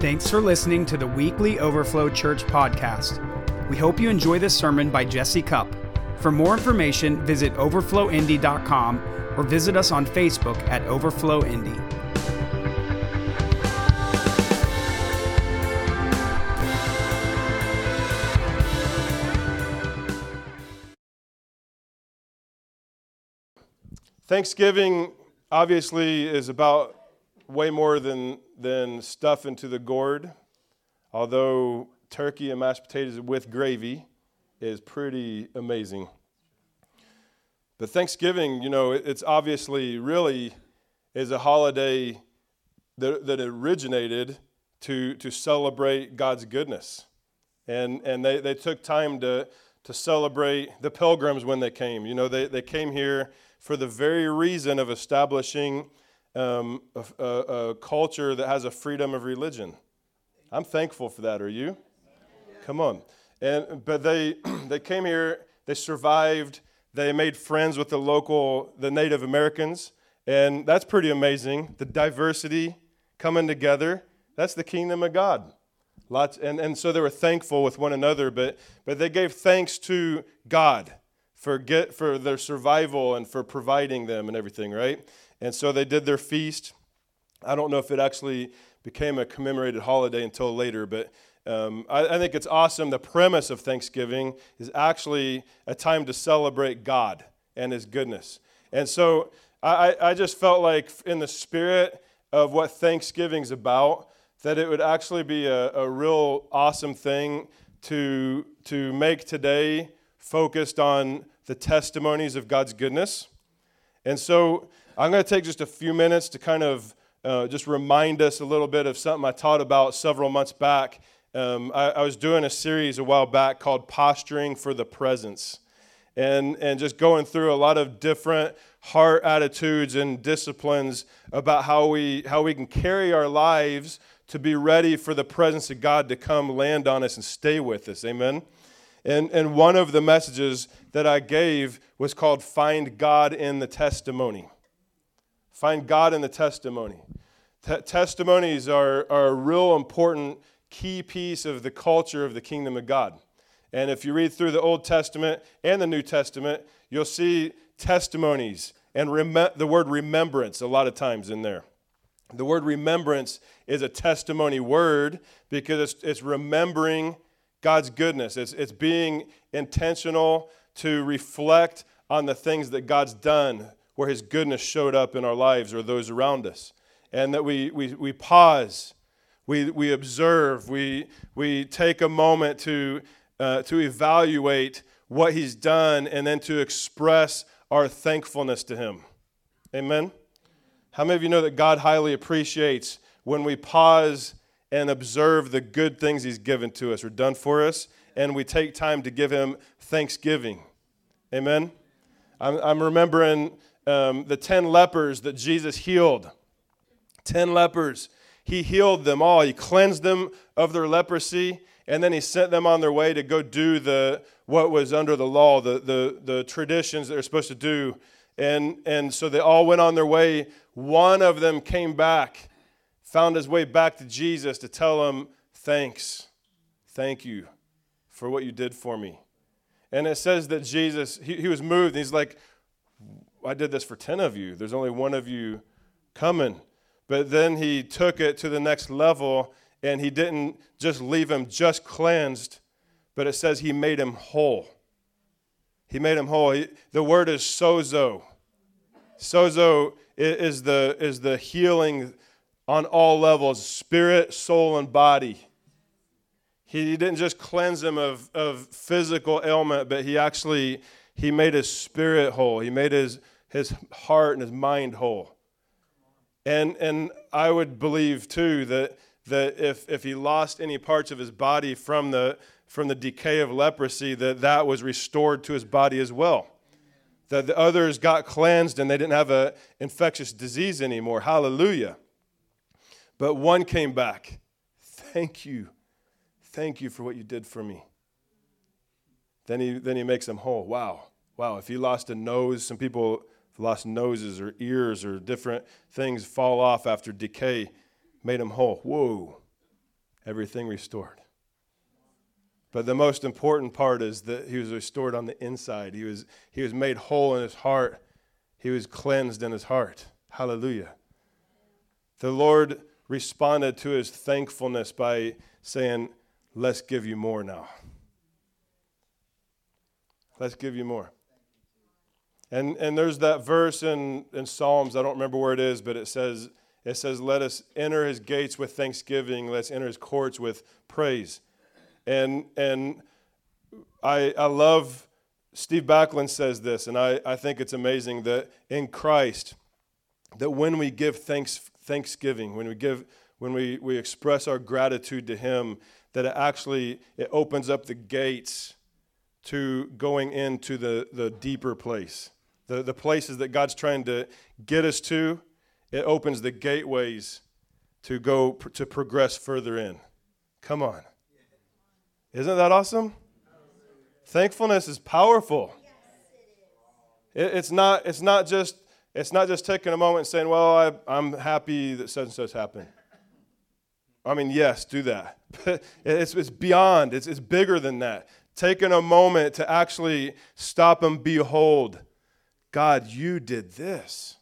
Thanks for listening to the weekly Overflow Church podcast. We hope you enjoy this sermon by Jesse Cup. For more information, visit overflowindy.com or visit us on Facebook at Overflow Indy. Thanksgiving obviously is about way more than, than stuff into the gourd, although turkey and mashed potatoes with gravy is pretty amazing. But Thanksgiving, you know, it's obviously really is a holiday that, that originated to, to celebrate God's goodness. And, and they, they took time to, to celebrate the pilgrims when they came. You know, they, they came here for the very reason of establishing um, a, a, a, culture that has a freedom of religion. I'm thankful for that. Are you? Come on. And but they they came here. They survived. They made friends with the local, the Native Americans, and that's pretty amazing. The diversity coming together. That's the kingdom of God. Lots, and, and so they were thankful with one another, but, but they gave thanks to God for, get, for their survival and for providing them and everything, right? And so they did their feast. I don't know if it actually became a commemorated holiday until later, but um, I, I, think it's awesome. The premise of Thanksgiving is actually a time to celebrate God and His goodness. And so I, I just felt like, in the spirit of what Thanksgiving's about, that it would actually be a, a real awesome thing to, to make today focused on the testimonies of God's goodness. And so I'm going to take just a few minutes to kind of uh, just remind us a little bit of something I taught about several months back. Um, I, I, was doing a series a while back called Posturing for the Presence. And, and just going through a lot of different heart attitudes and disciplines about how we, how we can carry our lives to be ready for the presence of God to come land on us and stay with us. Amen. And, and one of the messages that I gave was called Find God in the Testimony. Find God in the testimony. T- testimonies are, are a real important key piece of the culture of the kingdom of God. And if you read through the Old Testament and the New Testament, you'll see testimonies and rem- the word remembrance a lot of times in there. The word remembrance is a testimony word because it's, it's remembering God's goodness. It's, it's being intentional to reflect on the things that God's done where His goodness showed up in our lives or those around us. And that we, we, we pause, we, we observe, we, we take a moment to, uh, to evaluate what He's done and then to express our thankfulness to Him. Amen? How many of you know that God highly appreciates when we pause and observe the good things He's given to us or done for us, and we take time to give Him thanksgiving? Amen? I'm, I'm remembering um, the 10 lepers that Jesus healed. 10 lepers. He healed them all. He cleansed them of their leprosy, and then he sent them on their way to go do the what was under the law, the, the, the traditions they're supposed to do. And, and so they all went on their way. One of them came back, found his way back to Jesus to tell him, Thanks. Thank you for what you did for me. And it says that Jesus, he, he was moved. he's like, I did this for 10 of you. There's only one of you coming. But then he took it to the next level and he didn't just leave him just cleansed, but it says he made him whole. He made him whole. He, the word is sozo. Sozo is the, is the healing on all levels spirit, soul, and body. He didn't just cleanse him of, of physical ailment, but he actually he made his spirit whole. He made his, his heart and his mind whole. And, and I would believe, too, that, that if, if he lost any parts of his body from the, from the decay of leprosy, that that was restored to his body as well. That the others got cleansed and they didn't have an infectious disease anymore. Hallelujah. But one came back. Thank you. Thank you for what you did for me. Then he, then he makes them whole. Wow. Wow. If he lost a nose, some people lost noses or ears or different things fall off after decay, made them whole. Whoa. everything restored. But the most important part is that he was restored on the inside. He was, he was made whole in his heart. He was cleansed in his heart. Hallelujah. The Lord responded to his thankfulness by saying, Let's give you more now. Let's give you more. And, and there's that verse in, in Psalms, I don't remember where it is, but it says, it says, Let us enter his gates with thanksgiving, let's enter his courts with praise. And, and I, I love, Steve Backlund says this, and I, I think it's amazing that in Christ, that when we give thanks, thanksgiving, when we give, when we, we express our gratitude to him, that it actually, it opens up the gates to going into the, the deeper place. The, the places that God's trying to get us to, it opens the gateways to go to progress further in. Come on. Isn't that awesome? Thankfulness is powerful. It, it's not. It's not just. It's not just taking a moment and saying, "Well, I, I'm happy that such and such happened." I mean, yes, do that. But it's, it's beyond. It's, it's bigger than that. Taking a moment to actually stop and behold, God, you did this.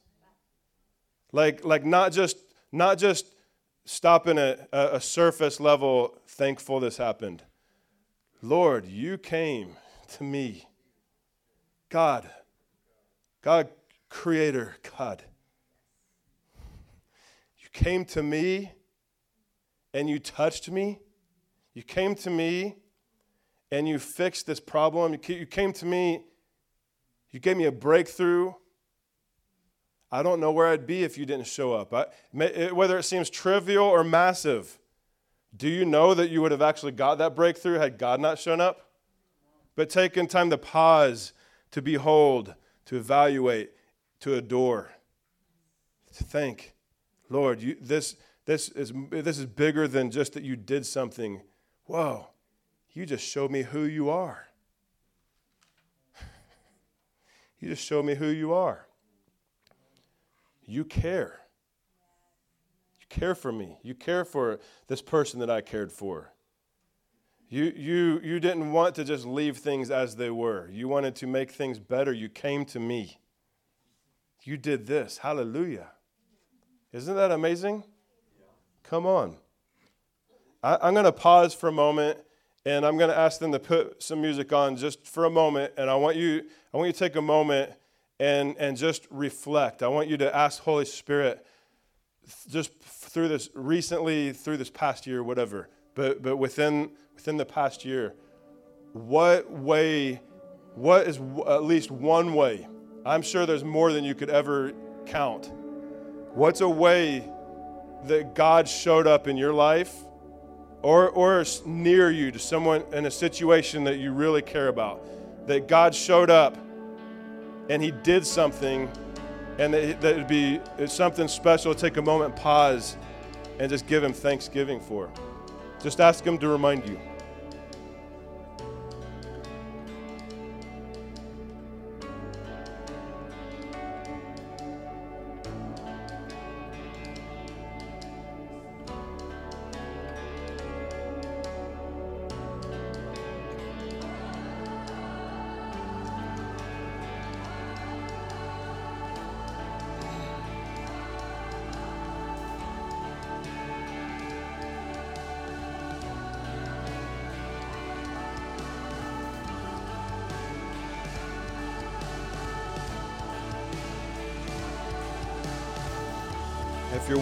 Like, like not just not just stopping at a, a surface level thankful this happened Lord, you came to me. God, God, Creator, God. You came to me and you touched me. You came to me and you fixed this problem. You came to me, you gave me a breakthrough. I don't know where I'd be if you didn't show up. I, whether it seems trivial or massive, do you know that you would have actually got that breakthrough had God not shown up? But taking time to pause, to behold, to evaluate, to adore, to think, Lord, you, this, this, is, this is bigger than just that you did something. Whoa, you just showed me who you are. You just showed me who you are. You care You care for me. You care for this person that I cared for. You, you, you didn't want to just leave things as they were. You wanted to make things better. You came to me. You did this. Hallelujah. Isn't that amazing? Come on. I, I'm going to pause for a moment and I'm going to ask them to put some music on just for a moment. And I want you, I want you to take a moment and, and just reflect. I want you to ask Holy Spirit just through this recently, through this past year, whatever, but, but within, within the past year, what way, what is at least one way? I'm sure there's more than you could ever count. What's a way that God showed up in your life or, or near you to someone in a situation that you really care about? That God showed up and He did something and that it would be something special take a moment, pause, and just give Him thanksgiving for. Just ask Him to remind you.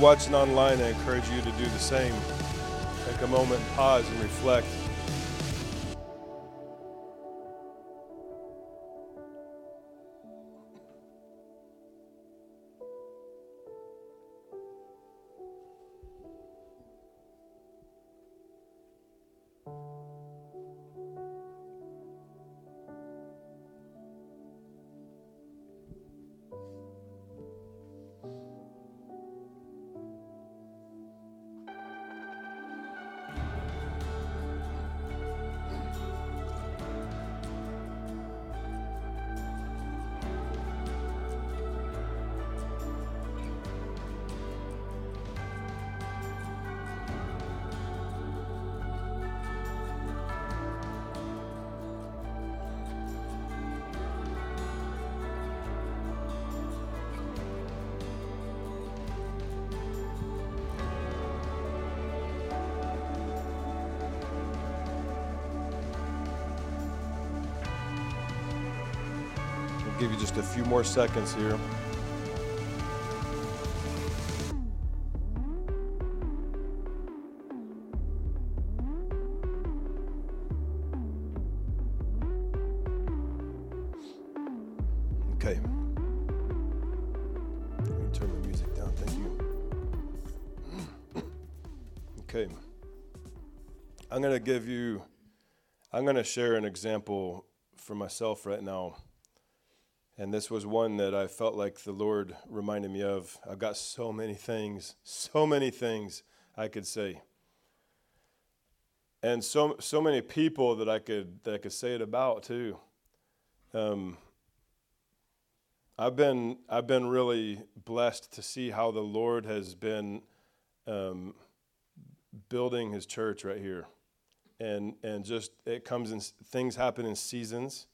Watching online, I encourage you to do the same. Take a moment, pause, and reflect. Give you just a few more seconds here. Okay. Turn the music down. Thank you. Okay. I'm going to give you, I'm going to share an example for myself right now. And this was one that I felt like the Lord reminded me of. I've got so many things, so many things I could say. And so, so many people that I could, that I could say it about too. Um, I've been, I've been really blessed to see how the Lord has been um, building his church right here. And, and just, it comes in, things happen in seasons.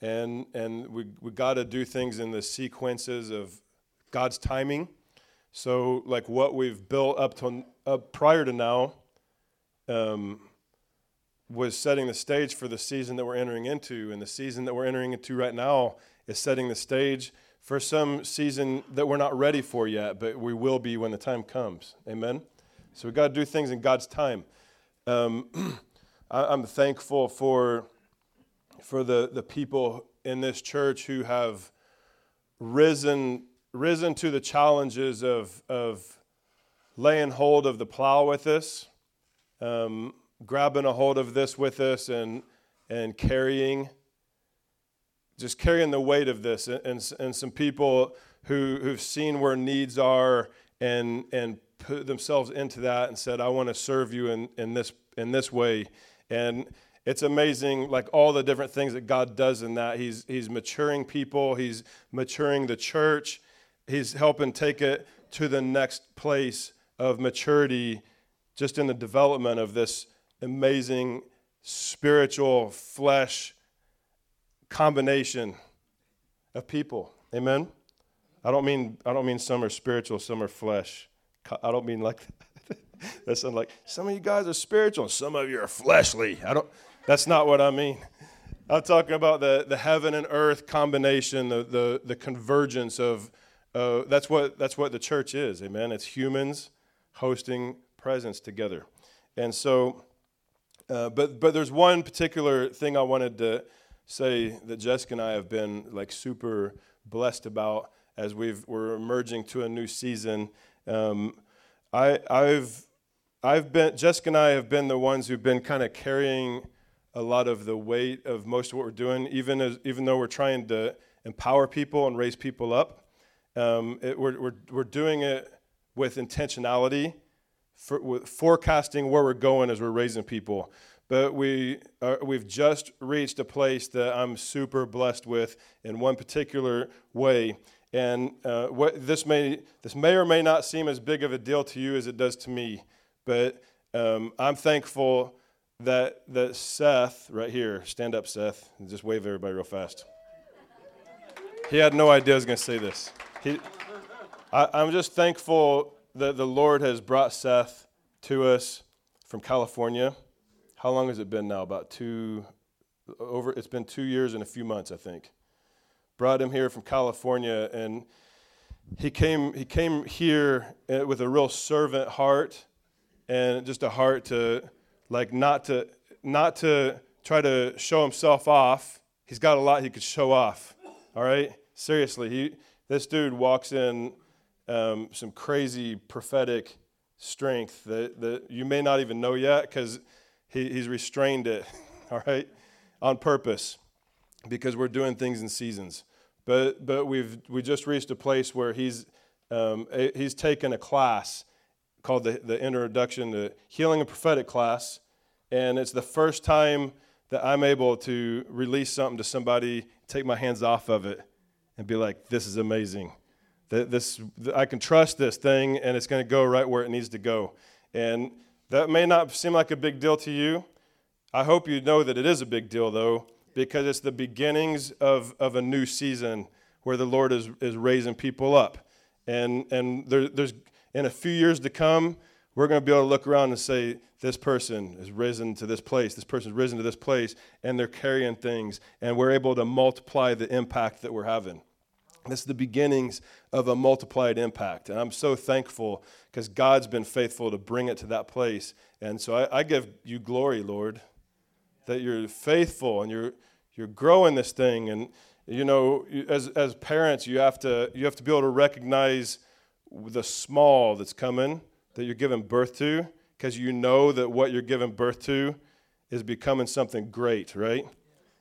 And, and we, we got to do things in the sequences of God's timing. So, like what we've built up to up prior to now um, was setting the stage for the season that we're entering into. And the season that we're entering into right now is setting the stage for some season that we're not ready for yet, but we will be when the time comes. Amen? So we got to do things in God's time. Um, I, am thankful for, for the, the people in this church who have risen, risen to the challenges of, of laying hold of the plow with us, um, grabbing a hold of this with us, and, and carrying just carrying the weight of this and, and, and some people who, who've seen where needs are and, and put themselves into that and said, I want to serve you in, in, this, in this way. And it's amazing, like all the different things that God does in that. He's, he's maturing people, He's maturing the church, He's helping take it to the next place of maturity just in the development of this amazing spiritual flesh combination of people. Amen. I don't mean I don't mean some are spiritual, some are flesh. I don't mean like that. sounds like some of you guys are spiritual some of you are fleshly. I don't. That's not what I mean. I'm talking about the, the heaven and earth combination, the, the, the convergence of, uh, that's, what, that's what the church is, amen? It's humans hosting presence together. And so, uh, but, but there's one particular thing I wanted to, say that Jessica and I have been like super blessed about as we've we're emerging to a new season. Um, I, I've I've been Jessica and I have been the ones who've been kind of carrying a lot of the weight of most of what we're doing, even as even though we're trying to empower people and raise people up. Um, it, we're, we're, we're doing it with intentionality, for, with forecasting where we're going as we're raising people but we are, we've just reached a place that I'm super blessed with in one particular way. And uh, what this may this may or may not seem as big of a deal to you as it does to me, but um, I'm thankful that that Seth right here, stand up, Seth, and just wave everybody real fast. He had no idea I was going to say this. He, I, I'm just thankful that the Lord has brought Seth to us from California how long has it been now? About two, over, it's been two years and a few months, I think. Brought him here from California, and he came, he came here uh, with a real servant heart and just a heart to, like, not to, not to try to show himself off. He's got a lot he could show off, all right? Seriously, he, this dude walks in um, some crazy prophetic strength that, that you may not even know yet because he, he's restrained it, all right, on purpose because we're doing things in seasons. But, but we've we just reached a place where he's, um, he's taken a class called the, the Introduction to Healing and Prophetic class. And it's the first time that I'm able to release something to somebody, take my hands off of it, and be like, this is amazing. That this, I can trust this thing, and it's going to go right where it needs to go. And that may not seem like a big deal to you. I hope you know that it is a big deal, though, because it's the beginnings of, of a new season where the Lord is, is raising people up. And, and there, there's, in a few years to come, we're going to be able to look around and say, this person has risen to this place, this person's risen to this place, and they're carrying things, and we're able to multiply the impact that we're having. This is the beginnings of a multiplied impact. And I'm so thankful because God's been faithful to bring it to that place. And so I, I give you glory, Lord, that you're faithful and you're, you're growing this thing. And, you know, as, as parents, you have, to, you have to be able to recognize the small that's coming that you're giving birth to because you know that what you're giving birth to is becoming something great, right?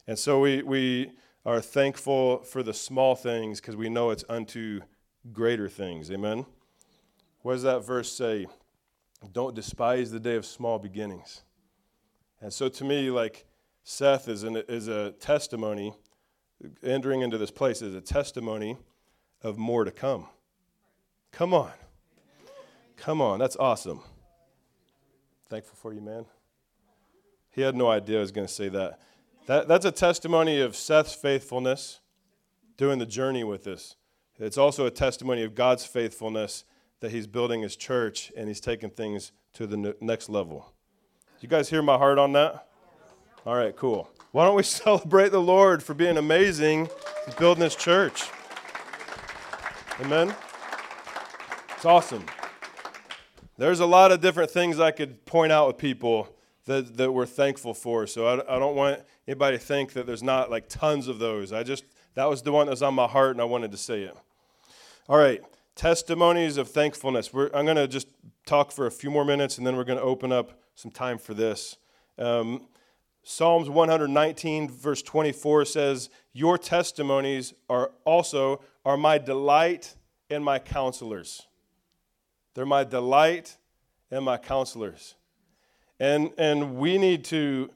And so we, we are thankful for the small things because we know it's unto greater things. Amen? What does that verse say? Don't despise the day of small beginnings. And so to me, like Seth is, an, is a testimony, entering into this place is a testimony of more to come. Come on. Come on, that's awesome. Thankful for you, man. He had no idea I was going to say that. that. That's a testimony of Seth's faithfulness doing the journey with us. It's also a testimony of God's faithfulness that He's building His church and He's taking things to the next level. You guys hear my heart on that? All right, cool. Why don't we celebrate the Lord for being amazing building this church? Amen. It's awesome. There's a lot of different things I could point out with people that, that we're thankful for. So I, I don't want anybody to think that there's not like tons of those. I just, that was the one that was on my heart and I wanted to say it. All right, testimonies of thankfulness. We're, I'm going to just talk for a few more minutes and then we're going to open up some time for this. Um, Psalms 119, verse 24 says, Your testimonies are also are my delight and my counselors. They're my delight and my counselors. And, and we need to,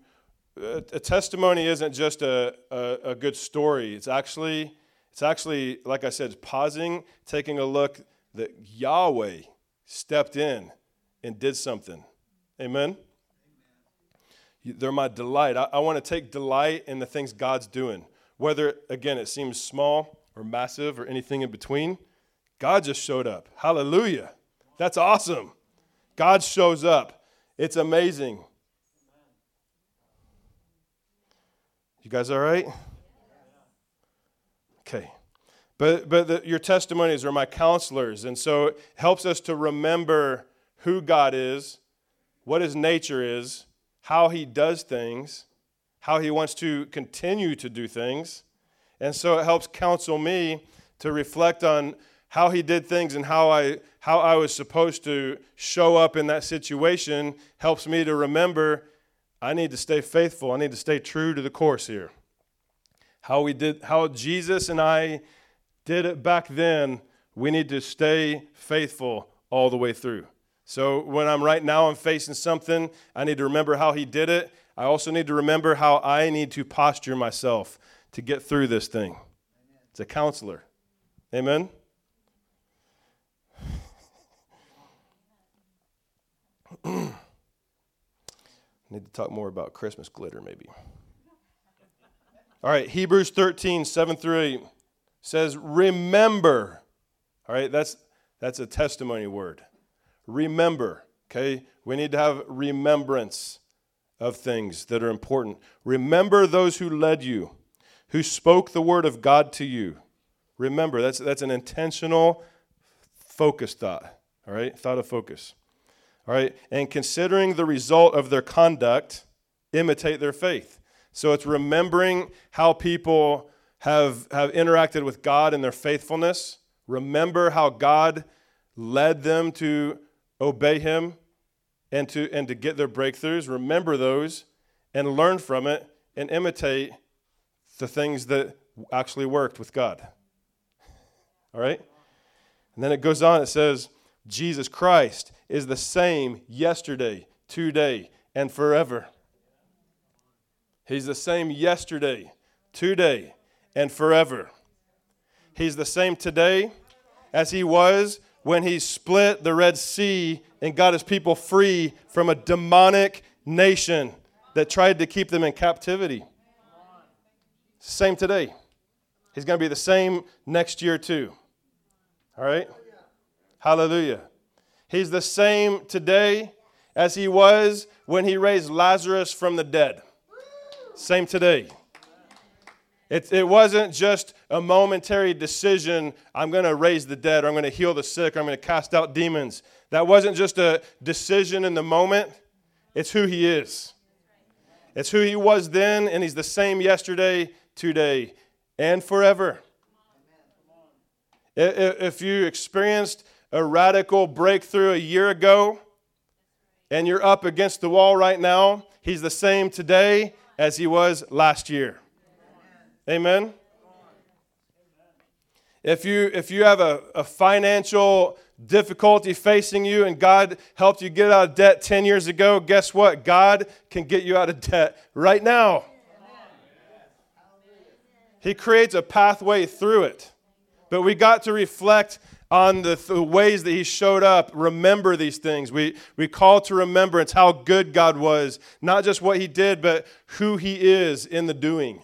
a, testimony isn't just a, a, a, good story. It's actually, it's actually, like I said, pausing, taking a look that Yahweh stepped in and did something. Amen? They're my delight. I, I want to take delight in the things God's doing. Whether, again, it seems small or massive or anything in between, God just showed up. Hallelujah. That's awesome. God shows up. It's amazing. You guys all right? Okay. But, but the, your testimonies are my counselors. And so it helps us to remember who God is, what his nature is, how he does things, how he wants to continue to do things. And so it helps counsel me to reflect on how he did things and how I, how I was supposed to show up in that situation helps me to remember I need to stay faithful. I need to stay true to the course here. How we did, how Jesus and I did it back then, we need to stay faithful all the way through. So when I'm right now, I'm facing something, I need to remember how he did it. I also need to remember how I need to posture myself to get through this thing. It's a counselor. Amen. need to talk more about Christmas glitter, maybe. All right, Hebrews 13, 7 through 8 says, Remember. All right, that's, that's a testimony word. Remember, okay? We need to have remembrance of things that are important. Remember those who led you, who spoke the word of God to you. Remember, that's, that's an intentional, focus thought, all right? Thought of focus. All right, and considering the result of their conduct, imitate their faith. So it's remembering how people have, have interacted with God in their faithfulness. Remember how God led them to obey Him and to, and to get their breakthroughs. Remember those and learn from it and imitate the things that actually worked with God. All right? And then it goes on, it says, Jesus Christ is the same yesterday, today, and forever. He's the same yesterday, today, and forever. He's the same today as he was when he split the Red Sea and got his people free from a demonic nation that tried to keep them in captivity. Same today. He's going to be the same next year, too. All right? Hallelujah. He's the same today as he was when he raised Lazarus from the dead. Same today. It, it wasn't just a momentary decision, I'm going to raise the dead, or I'm going to heal the sick, or I'm going to cast out demons. That wasn't just a decision in the moment, it's who he is. It's who he was then, and he's the same yesterday, today, and forever. If you experienced a radical breakthrough a year ago and you're up against the wall right now, he's the same today as he was last year. Amen. If you if you have a, a financial difficulty facing you and God helped you get out of debt 10 years ago, guess what? God can get you out of debt right now. He creates a pathway through it. But we got to reflect on the, the, ways that he showed up. Remember these things. We, we call to remembrance how good God was, not just what he did, but who he is in the doing.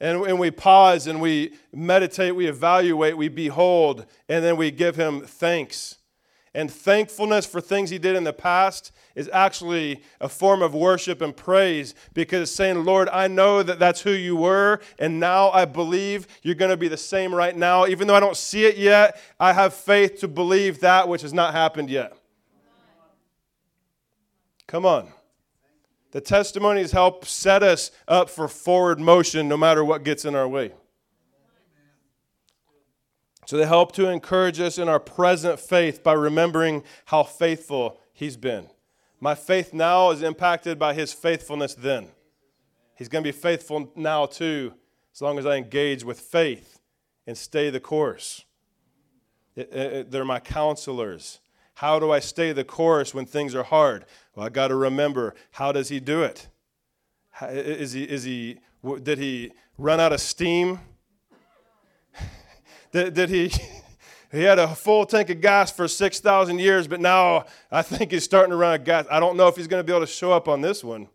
And, and we pause and we meditate, we evaluate, we behold, and then we give him thanks. And thankfulness for things he did in the past is actually a form of worship and praise because it's saying, Lord, I know that that's who you were, and now I believe you're going to be the same right now. Even though I don't see it yet, I have faith to believe that which has not happened yet. Come on. The testimonies help set us up for forward motion no matter what gets in our way. So they help to encourage us in our present faith by remembering how faithful He's been. My faith now is impacted by His faithfulness then. He's going to be faithful now too, as long as I engage with faith and stay the course. It, it, they're my counselors. How do I stay the course when things are hard? Well, I got to remember how does he do it? Is he, is he, did he run out of steam? Did, did he, he had a full tank of gas for 6,000 years, but now I think he's starting to run out of gas. I don't know if he's going to be able to show up on this one.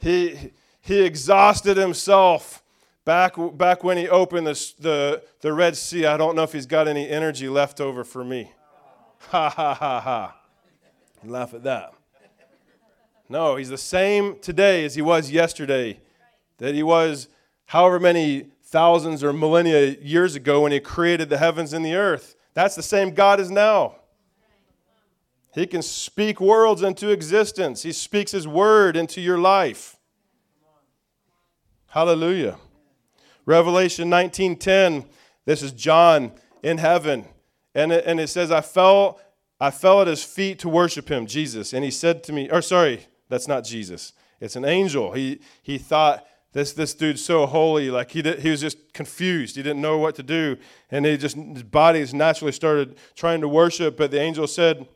He, he exhausted himself back, back when he opened the, the, the Red Sea. I don't know if he's got any energy left over for me. Ha ha ha ha. laugh at that. No, he's the same today as he was yesterday, that he was however many thousands or millennia years ago when he created the heavens and the earth. That's the same God as now. He can speak worlds into existence. He speaks his word into your life. Hallelujah. Revelation 19:10, this is John in heaven. And it, and it says, I fell, I fell at his feet to worship him, Jesus. And he said to me, or sorry, that's not Jesus. It's an angel. He, he thought, this, this dude's so holy. Like he, did, he was just confused. He didn't know what to do. And he just, his body naturally started trying to worship. But the angel said,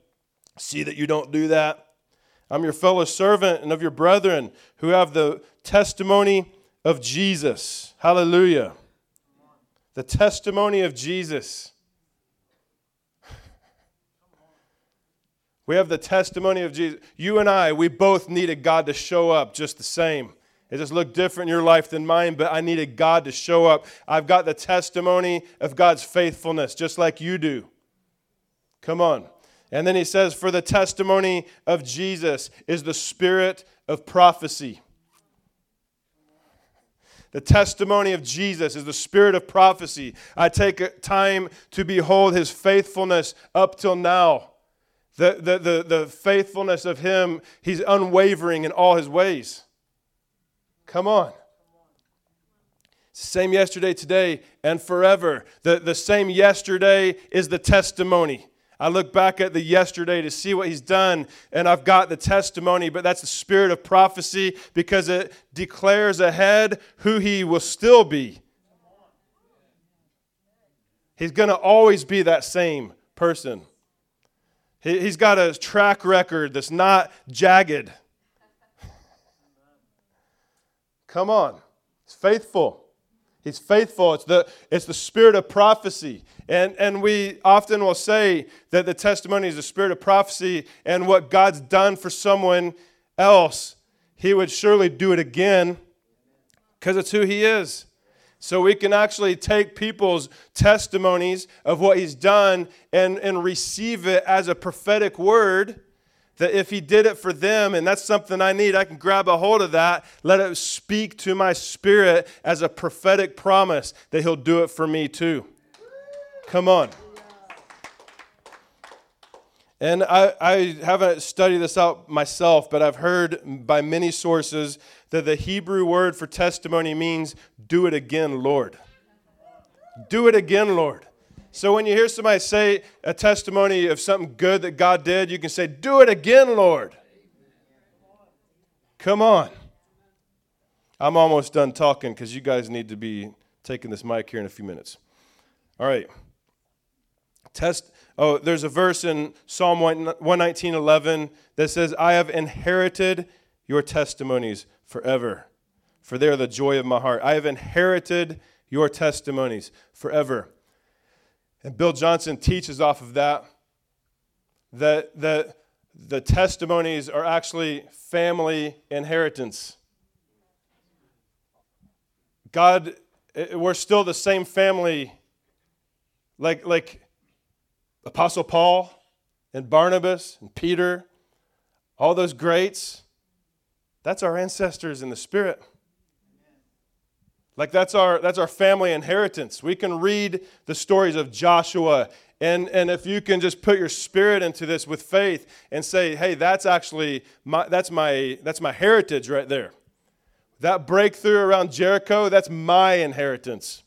See that you don't do that. I'm your fellow servant and of your brethren who have the testimony of Jesus. Hallelujah. The testimony of Jesus. We have the testimony of Jesus. You and I, we both needed God to show up just the same. It just looked different in your life than mine, but I needed God to show up. I've got the testimony of God's faithfulness, just like you do. Come on. And then he says, For the testimony of Jesus is the spirit of prophecy. The testimony of Jesus is the spirit of prophecy. I take time to behold his faithfulness up till now. The, the, the, the faithfulness of Him, He's unwavering in all His ways. Come on. Same yesterday, today, and forever. The, the same yesterday is the testimony. I look back at the yesterday to see what he's done, and I've got the testimony, but that's the spirit of prophecy because it declares ahead who he will still be. He's going to always be that same person. He's got a track record that's not jagged. Come on. He's faithful. He's faithful. It's the, it's the spirit of prophecy. And, and we often will say that the testimony is the spirit of prophecy and what God's done for someone else, He would surely do it again because it's who He is. So we can actually take people's testimonies of what he's done and, and receive it as a prophetic word that if he did it for them and that's something I need, I can grab a hold of that, let it speak to my spirit as a prophetic promise that he'll do it for me too. Come on. And I, I haven't studied this out myself, but I've heard by many sources that the Hebrew word for testimony means, do it again, Lord. Do it again, Lord. So when you hear somebody say a testimony of something good that God did, you can say, do it again, Lord. Come on. I'm almost done talking because you guys need to be taking this mic here in a few minutes. All right. Test Oh, there's a verse in Psalm 119:11 that says, "I have inherited your testimonies forever, for they are the joy of my heart. I have inherited your testimonies forever." And Bill Johnson teaches off of that that that the testimonies are actually family inheritance. God, eh, eh, we're still the same family. Like, like Apostle Paul and Barnabas and Peter, all those greats, that's our ancestors in the spirit. Like that's our that's our family inheritance. We can read the stories of Joshua and, and if you can just put your spirit into this with faith and say, hey, that's actually my that's my that's my heritage right there. That breakthrough around Jericho, that's my inheritance.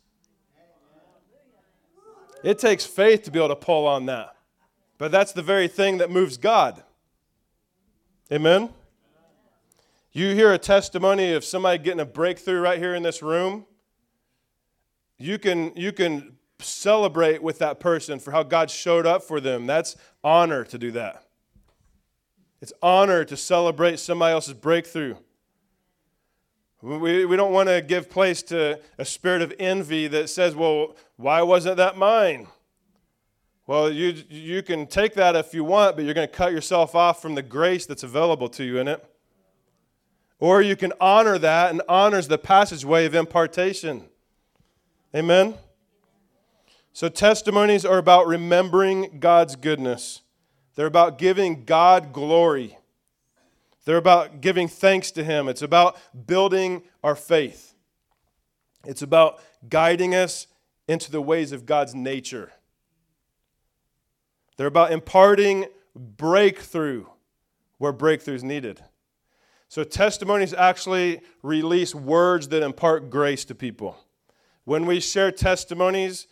It takes faith to be able to pull on that. But that's the very thing that moves God. Amen? You hear a testimony of somebody getting a breakthrough right here in this room. You can, you can celebrate with that person for how God showed up for them. That's honor to do that. It's honor to celebrate somebody else's breakthrough. We, we don't want to give place to a spirit of envy that says, well, why wasn't that mine? Well, you, you can take that if you want, but you're going to cut yourself off from the grace that's available to you in it. Or you can honor that and honors the passageway of impartation. Amen? So, testimonies are about remembering God's goodness, they're about giving God glory. They're about giving thanks to Him. It's about building our faith. It's about guiding us into the ways of God's nature. They're about imparting breakthrough where breakthrough is needed. So, testimonies actually release words that impart grace to people. When we share testimonies,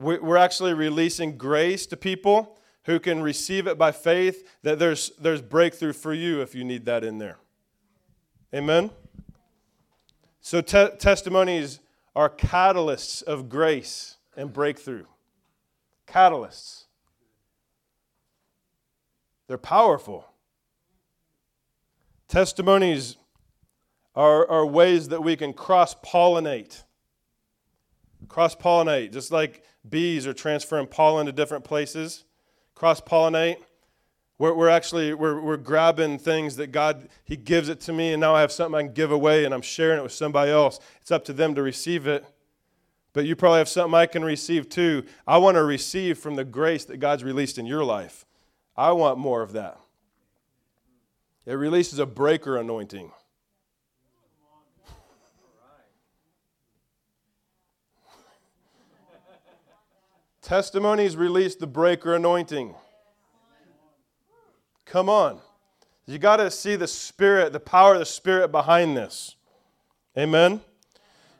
we're actually releasing grace to people who can receive it by faith, that there's, there's breakthrough for you if you need that in there. Amen? So, te- testimonies are catalysts of grace and breakthrough. Catalysts. They're powerful. Testimonies are, are ways that we can cross pollinate. Cross pollinate, just like bees are transferring pollen to different places cross pollinate. We're, we're actually we're, we're grabbing things that God He gives it to me, and now I have something I can give away, and I'm sharing it with somebody else. It's up to them to receive it. But you probably have something I can receive too. I want to receive from the grace that God's released in your life. I want more of that. It releases a breaker anointing. Testimonies release the breaker anointing. Come on. You got to see the Spirit, the power of the Spirit behind this. Amen.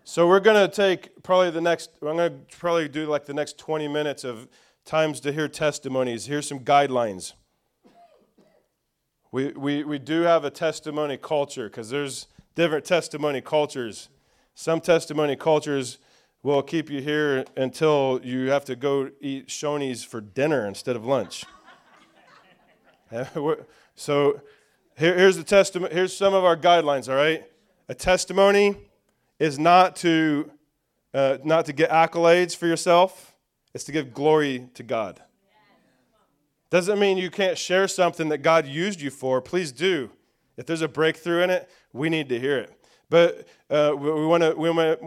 So we're going to take probably the next, I'm going to probably do like the next 20 minutes of times to hear testimonies. Here's some guidelines. We, we, we do have a testimony culture because there's different testimony cultures. Some testimony cultures will keep you here until you have to go eat Shoney's for dinner instead of lunch. so here, here's the testament. Here's some of our guidelines. All right, a testimony is not to uh, not to get accolades for yourself. It's to give glory to God. Doesn't mean you can't share something that God used you for. Please do. If there's a breakthrough in it, we need to hear it. But uh, we want to, we want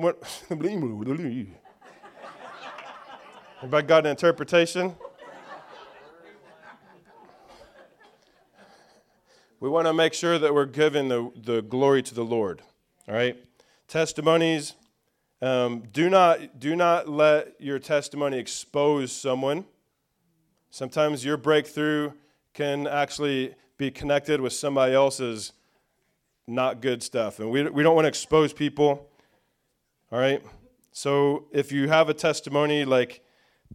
Everybody got an interpretation? we want to make sure that we're giving the, the glory to the Lord. All right? Testimonies. Um, do not do not let your testimony expose someone. Sometimes your breakthrough can actually be connected with somebody else's not good stuff, and we we don't want to expose people. All right. So if you have a testimony, like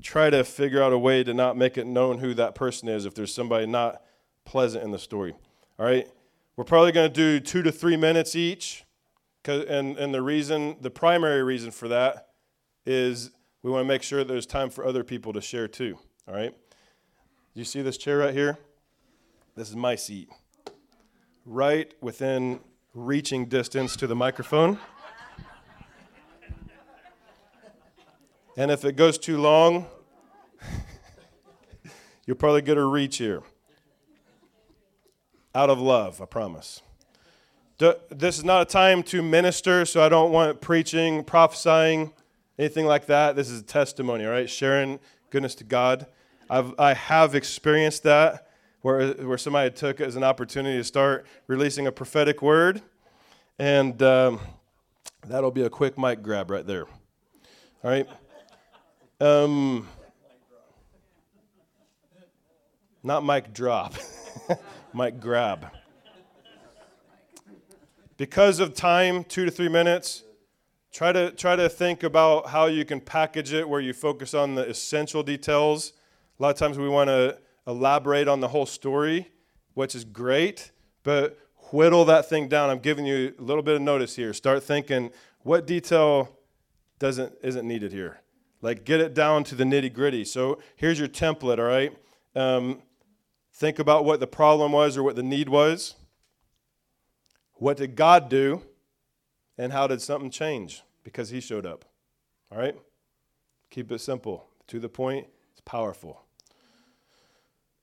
try to figure out a way to not make it known who that person is if there's somebody not pleasant in the story. All right? We're probably going to do two to three minutes each. And, and the reason, the primary reason for that is we want to make sure there's time for other people to share too. All right? Do you see this chair right here? This is my seat. Right within reaching distance to the microphone. And if it goes too long, you'll probably get a reach here out of love, I promise. This is not a time to minister, so I don't want preaching, prophesying, anything like that. This is a testimony, all right? Sharing goodness to God. I've, I have experienced that where, where somebody took it as an opportunity to start releasing a prophetic word. And um, that'll be a quick mic grab right there. All right? Um, not mic drop. mic grab. Because of time, two to three minutes, try to, try to think about how you can package it where you focus on the essential details. A lot of times we want to elaborate on the whole story, which is great, but whittle that thing down. I'm giving you a little bit of notice here. Start thinking what detail doesn't isn't needed here. Like get it down to the nitty gritty. So here's your template. All right. Um, Think about what the problem was or what the need was. What did God do? And how did something change? Because He showed up. All right? Keep it simple, to the point, it's powerful.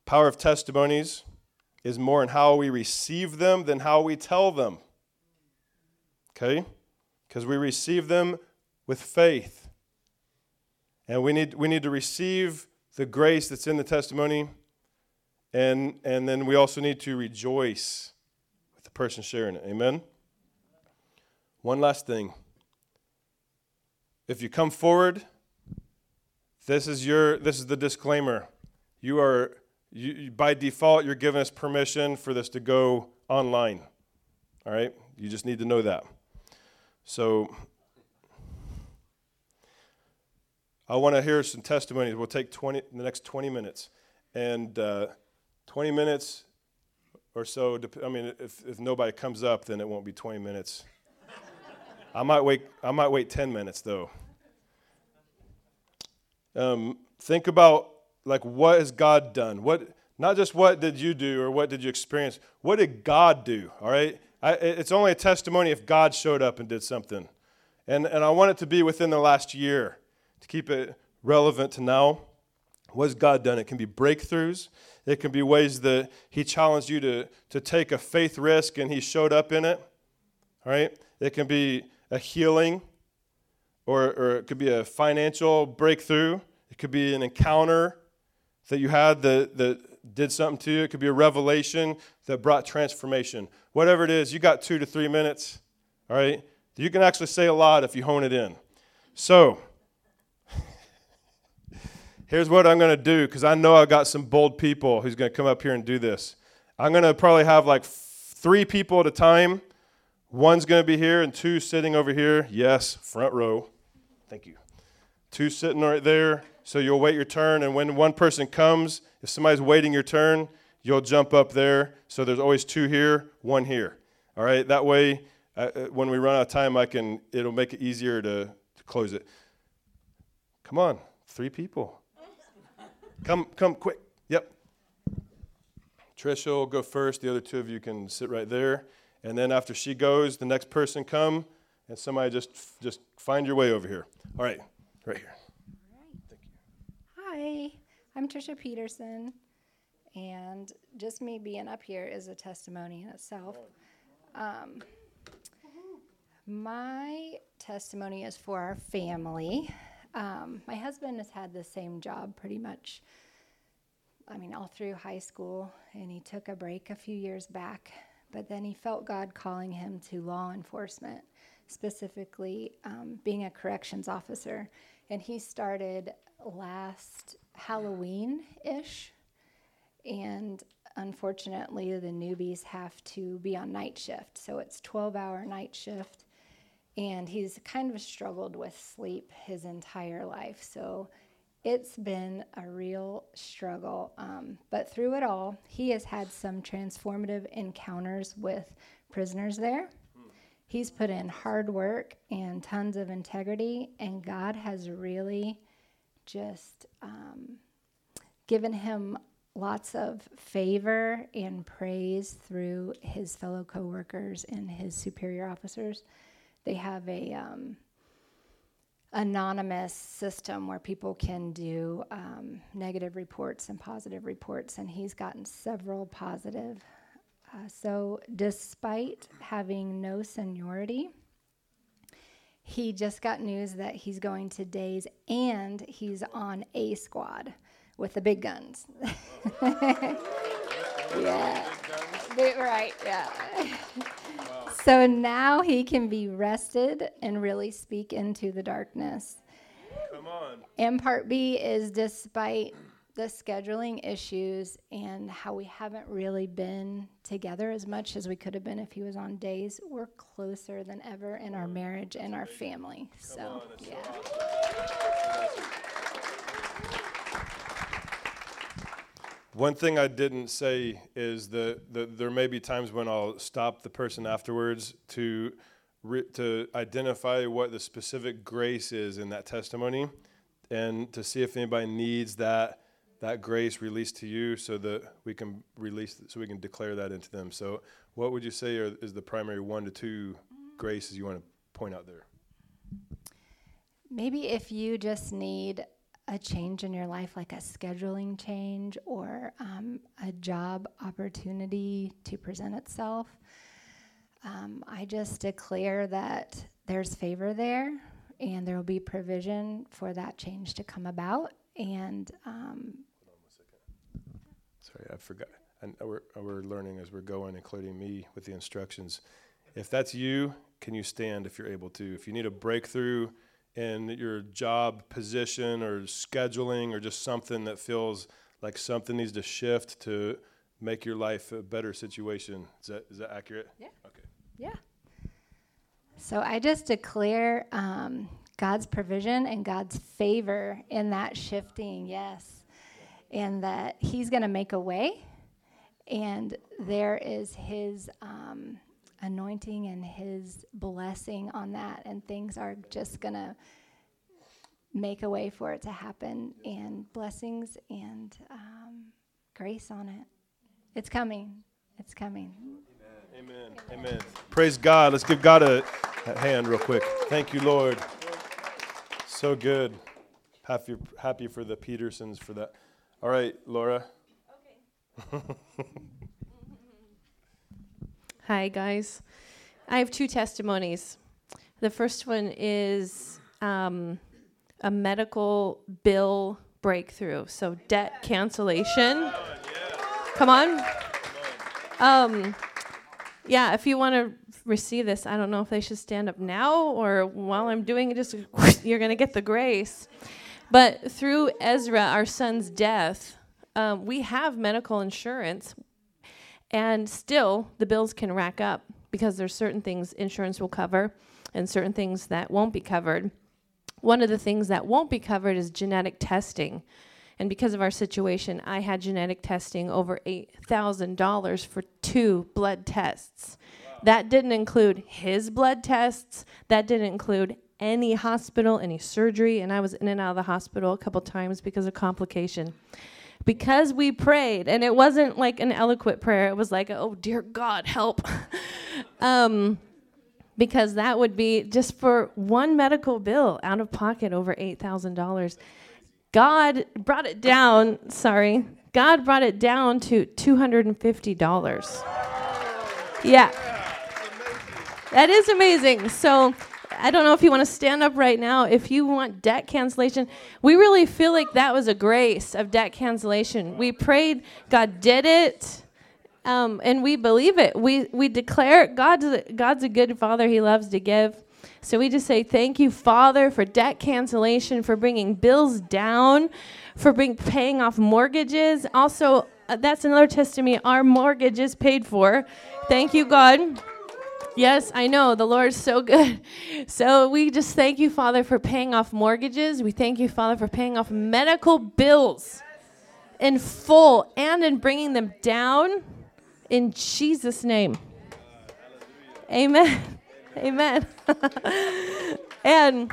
Power of testimonies is more in how we receive them than how we tell them. Okay? Because we receive them with faith. And we need, we need to receive the grace that's in the testimony and, and then we also need to rejoice with the person sharing it. Amen? One last thing. If you come forward, this is your this is the disclaimer. You are you, by default you're giving us permission for this to go online. All right? You just need to know that. So I want to hear some testimonies. We'll take 20 the next 20 minutes and uh, 20 minutes or so. I mean, if, if nobody comes up, then it won't be 20 minutes. I might wait. I might wait 10 minutes though. Um, think about like what has God done? What not just what did you do or what did you experience? What did God do? All right. I, it's only a testimony if God showed up and did something, and and I want it to be within the last year to keep it relevant to now. What has God done? It can be breakthroughs. It can be ways that He challenged you to, to take a faith risk and He showed up in it. All right? It can be a healing, or, or it could be a financial breakthrough. It could be an encounter that you had that, that did something to you. It could be a revelation that brought transformation. Whatever it is, you got two to three minutes. All right? You can actually say a lot if you hone it in. So, here's what I'm going to do because I know I've got some bold people who's going to come up here and do this. I'm going to probably have like three people at a time. One's going to be here and two sitting over here. Yes, front row. Thank you. Two sitting right there. So you'll wait your turn. And when one person comes, if somebody's waiting your turn, you'll jump up there. So there's always two here, one here. All right. That way, uh, uh when we run out of time, I can. It'll make it easier to, to close it. Come on, three people. Come, come quick. Yep. Trisha will go first. The other two of you can sit right there. And then after she goes, the next person come, and somebody just just find your way over here. All right, right here. All right. Thank you. Hi, I'm Trisha Peterson, and just me being up here is a testimony in itself. Um, My testimony is for our family. Um, my husband has had the same job pretty much, I mean, all through high school, and he took a break a few years back, but then he felt God calling him to law enforcement, specifically um, being a corrections officer. And he started last Halloween ish. And unfortunately, the newbies have to be on night shift. So it's 12 hour night shift. And he's kind of struggled with sleep his entire life. So it's been a real struggle. Um, but through it all, he has had some transformative encounters with prisoners there. He's put in hard work and tons of integrity, and God has really just um, given him lots of favor and praise through his fellow coworkers and his superior officers. They have a um, anonymous system where people can do um, negative reports and positive reports, and he's gotten several positive. Uh, so, despite having no seniority, he just got news that he's going to days and he's on A squad with the big guns. yeah. Right, yeah. So now he can be rested and really speak into the darkness. Come on. And part B is despite the scheduling issues and how we haven't really been together as much as we could have been if he was on days, we're closer than ever in our marriage and our family. So, yeah. One thing I didn't say is that the, there may be times when I'll stop the person afterwards to to identify what the specific grace is in that testimony, and to see if anybody needs that that grace released to you, so that we can release, so we can declare that into them. So, what would you say are, is the primary one to two graces you want to point out there? Maybe if you just need a change in your life, like a scheduling change or um, a job opportunity to present itself, um, I just declare that there's favor there and there will be provision for that change to come about. And um, sorry, I forgot. And we're, we're learning as we're going, including me with the instructions. If that's you, can you stand if you're able to? If you need a breakthrough, in your job position or scheduling or just something that feels like something needs to shift to make your life a better situation. Is that, is that accurate? Yeah. Okay. Yeah. So I just declare um, God's provision and God's favor in that shifting, yes. And that He's going to make a way, and there is His um, anointing and His blessing on that, and things are just going to make a way for it to happen, and blessings and um, grace on it. It's coming. It's coming. Amen. Amen. Amen. Praise God. Let's give God a, a hand real quick. Thank you, Lord. So good. Happy, happy for the Petersons for that. All right, Laura. Okay. Hi, guys. I have two testimonies. The first one is um, a medical bill breakthrough, so debt cancellation. Come on. Um, yeah, if you want to receive this, I don't know if they should stand up now or while I'm doing it, just you're going to get the grace. But through Ezra, our son's death, um, we have medical insurance. And still, the bills can rack up because there's certain things insurance will cover and certain things that won't be covered. One of the things that won't be covered is genetic testing. And because of our situation, I had genetic testing over $8,000 for two blood tests. Wow. That didn't include his blood tests, that didn't include any hospital, any surgery, and I was in and out of the hospital a couple times because of complication. Because we prayed and it wasn't like an eloquent prayer it was like oh dear god help. Um, because that would be just for one medical bill out of pocket over $8000 god brought it down sorry god brought it down to $250 yeah. That is amazing. So I don't know if you want to stand up right now. If you want debt cancellation, we really feel like that was a grace of debt cancellation. We prayed, God did it. Um, and we believe it. We we declare God's God's a good Father. He loves to give. So we just say thank you, Father, for debt cancellation, for bringing bills down, for bring, paying off mortgages. Also, uh, that's another testimony. Our mortgage is paid for. Thank you, God. Yes, I know. The Lord's so good. So we just thank you, Father, for paying off mortgages. We thank you, Father, for paying off medical bills in full and in bringing them down in Jesus' name. Amen. Amen. and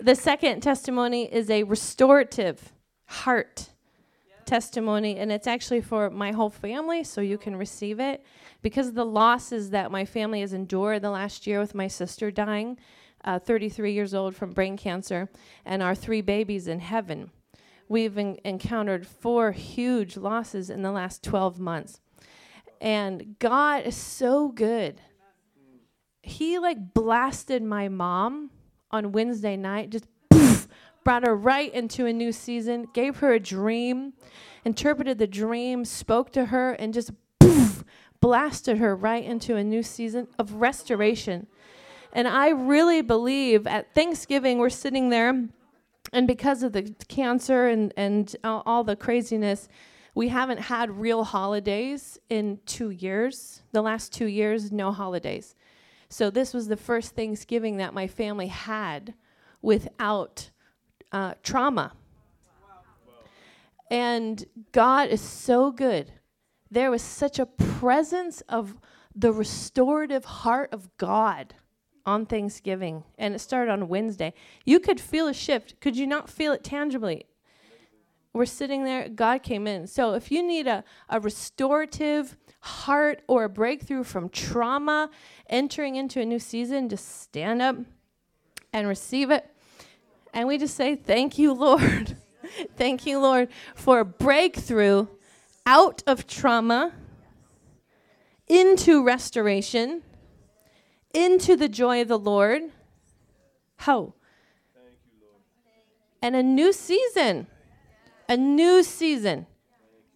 the second testimony is a restorative heart testimony, and it's actually for my whole family, so you can receive it. Because the losses that my family has endured the last year with my sister dying, uh, 33 years old from brain cancer, and our three babies in heaven, we've en- encountered four huge losses in the last 12 months. And God is so good. He like blasted my mom on Wednesday night, just brought her right into a new season, gave her a dream, interpreted the dream, spoke to her, and just poof, blasted her right into a new season of restoration. And I really believe at Thanksgiving, we're sitting there, and because of the cancer and, and all, all the craziness, we haven't had real holidays in two years. The last two years, no holidays. So this was the first Thanksgiving that my family had without uh, trauma. And God is so good. There was such a presence of the restorative heart of God on Thanksgiving, and it started on Wednesday. You could feel a shift. Could you not feel it tangibly? We're sitting there, God came in. So if you need a, a restorative heart or a breakthrough from trauma, entering into a new season, just stand up and receive it. And we just say, Thank you, Lord. Thank you, Lord, for a breakthrough out of trauma into restoration, into the joy of the Lord. How? And a new season. A new season.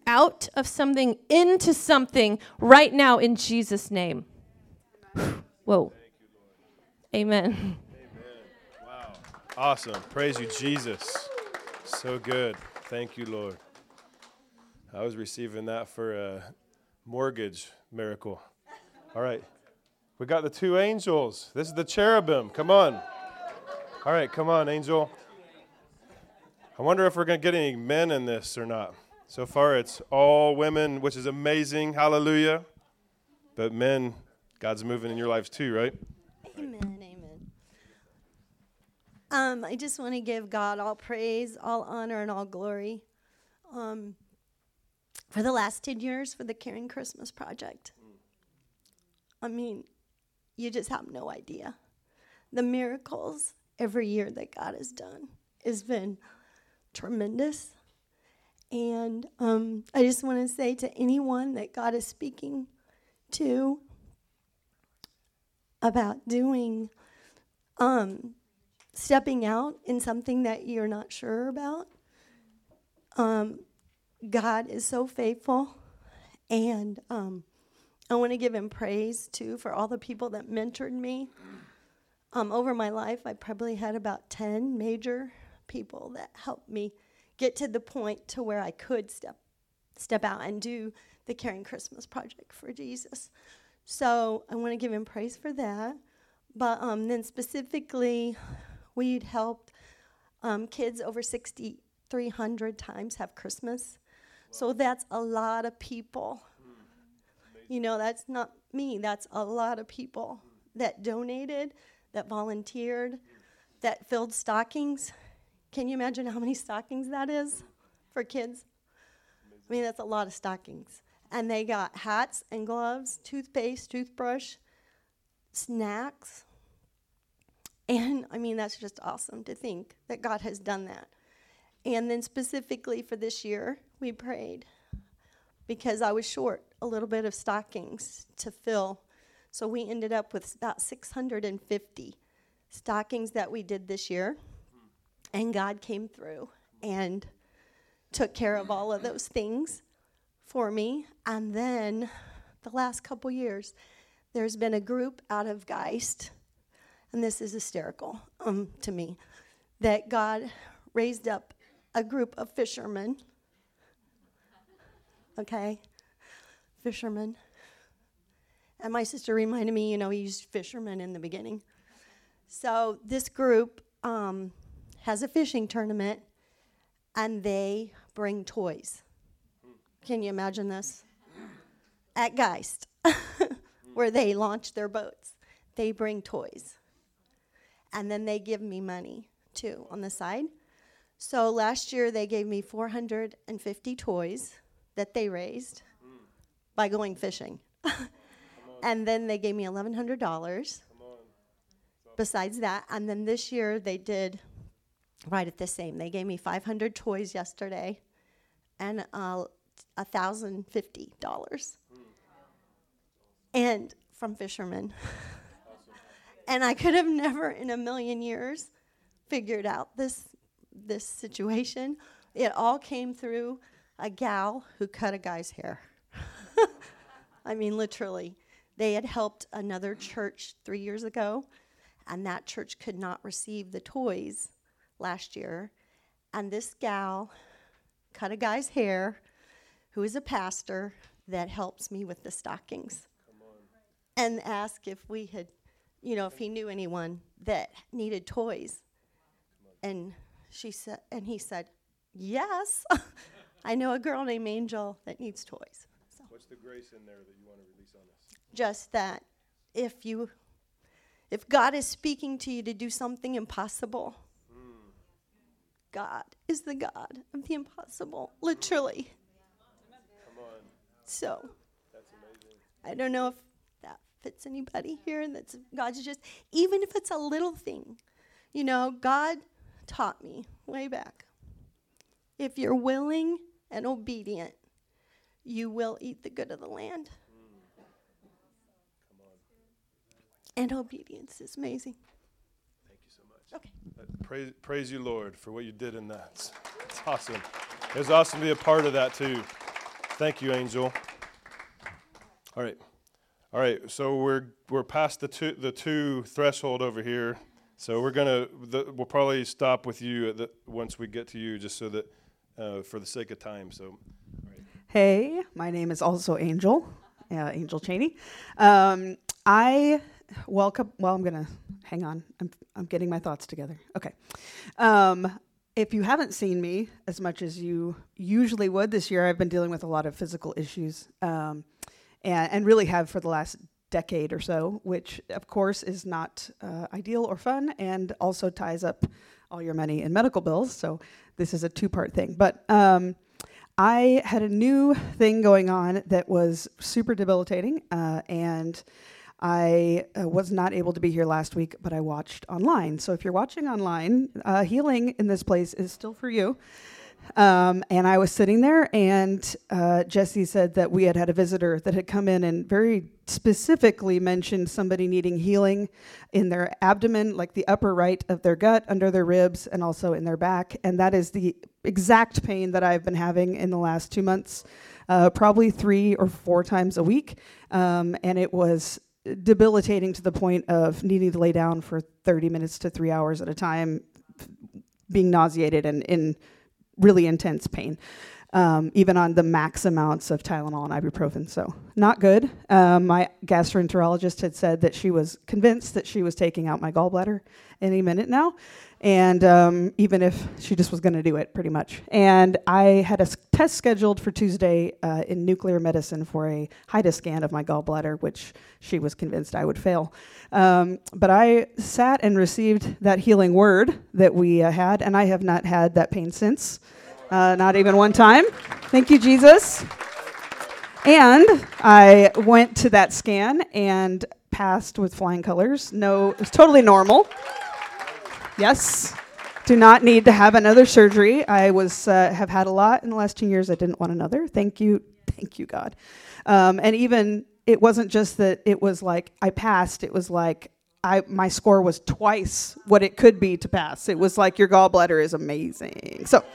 Out of something into something right now in Jesus' name. Whoa. Amen. Awesome. Praise you, Jesus. So good. Thank you, Lord. I was receiving that for a mortgage miracle. All right. We got the two angels. This is the cherubim. Come on. All right, come on, angel. I wonder if we're going to get any men in this or not. So far, it's all women, which is amazing. Hallelujah. But men, God's moving in your lives too, right? Amen. Um, I just want to give God all praise, all honor, and all glory um, for the last 10 years for the Caring Christmas Project. I mean, you just have no idea. The miracles every year that God has done has been tremendous. And um, I just want to say to anyone that God is speaking to about doing, um, stepping out in something that you're not sure about. Um, God is so faithful. And um, I want to give him praise too for all the people that mentored me. Um, over my life, I probably had about 10 major people that helped me get to the point to where I could step step out and do the Caring Christmas project for Jesus. So I want to give him praise for that. But um, then specifically, we'd helped um, kids over 6,300 times have Christmas. So that's a lot of people. Hmm. You know, that's not me, that's a lot of people hmm. that donated, that volunteered, hmm. that filled stockings. Can you imagine how many stockings that is for kids? I mean, that's a lot of stockings. And they got hats and gloves, toothpaste, toothbrush, snacks. And I mean, that's just awesome to think that God has done that. And then specifically for this year, we prayed because I was short a little bit of stockings to fill So we ended up with about 650 stockings that we did this year. And God came through and took care of all of those things for me. And then the last couple years, there's been a group out of Geist, and this is hysterical um, to me, that God raised up a group of fishermen. Okay? Fishermen. And my sister reminded me, you know, he used fishermen in the beginning. So this group um, has a fishing tournament, and they bring toys. Can you imagine this? At Geist, where they launch their boats, they bring toys. And then they give me money too on the side. So last year they gave me 450 toys that they raised by going fishing. and then they gave me $1,100 besides that. And then this year they did right at the same. They gave me 500 toys yesterday and uh, $1,050. And from fishermen. and I could have never in a million years figured out this this situation. It all came through a gal who cut a guy's hair. I mean, literally. They had helped another church three years ago, and that church could not receive the toys last year. And this gal cut a guy's hair who is a pastor that helps me with the stockings and asked if we had, you know, if he knew anyone that needed toys. And she said, and he said, yes, I know a girl named Angel that needs toys. So What's the grace in there that you want to release on us? just that if you, if God is speaking to you to do something impossible, hmm. God is the God of the impossible, literally. Come on. So That's amazing. I don't know if fits anybody here. And that's God's just even if it's a little thing, you know. God taught me way back. If you're willing and obedient, you will eat the good of the land. And obedience is amazing. Thank you so much. Okay. Uh, Praise, praise you, Lord, for what you did in that. It's, it's awesome. It was awesome to be a part of that, too. Thank you, Angel. All right. All right. So we're, we're past the two, the two threshold over here. So we're going to, we'll probably stop with you the, once we get to you, just so that, uh, for the sake of time. So, Hey, my name is also Angel, uh, Angel Cheney. Um, I welcome. Well, I'm gonna hang on. I'm I'm getting my thoughts together. Okay. Um, if you haven't seen me as much as you usually would this year, I've been dealing with a lot of physical issues, um, and and really have for the last decade or so, which of course is not uh, ideal or fun, and also ties up all your money in medical bills. So this is a two-part thing, but. Um, I had a new thing going on that was super debilitating, uh, and I uh, was not able to be here last week, but I watched online. So if you're watching online, uh, healing in this place is still for you. Um, and I was sitting there, and uh, Jesse said that we had had a visitor that had come in and very specifically mentioned somebody needing healing in their abdomen, like the upper right of their gut, under their ribs, and also in their back. And that is the exact pain that I've been having in the last two months, uh, probably three or four times a week. Um, and it was debilitating to the point of needing to lay down for 30 minutes to three hours at a time, being nauseated and in really intense pain, um, even on the max amounts of Tylenol and ibuprofen. So, not good. Um, my gastroenterologist had said that she was convinced that she was taking out my gallbladder any minute now. And um, even if she just was going to do it, pretty much. And I had a s- test scheduled for Tuesday uh, in nuclear medicine for a HIDA scan of my gallbladder, which she was convinced I would fail. Um, but I sat and received that healing word that we uh, had, and I have not had that pain since. Uh, not even one time. Thank you, Jesus. And I went to that scan and passed with flying colors. No, it was totally normal. Yes. Do not need to have another surgery. I was uh, have had a lot in the last two years. I didn't want another. Thank you, thank you, God. Um, and even it wasn't just that it was like I passed, it was like I my score was twice what it could be to pass. It was like your gallbladder is amazing. So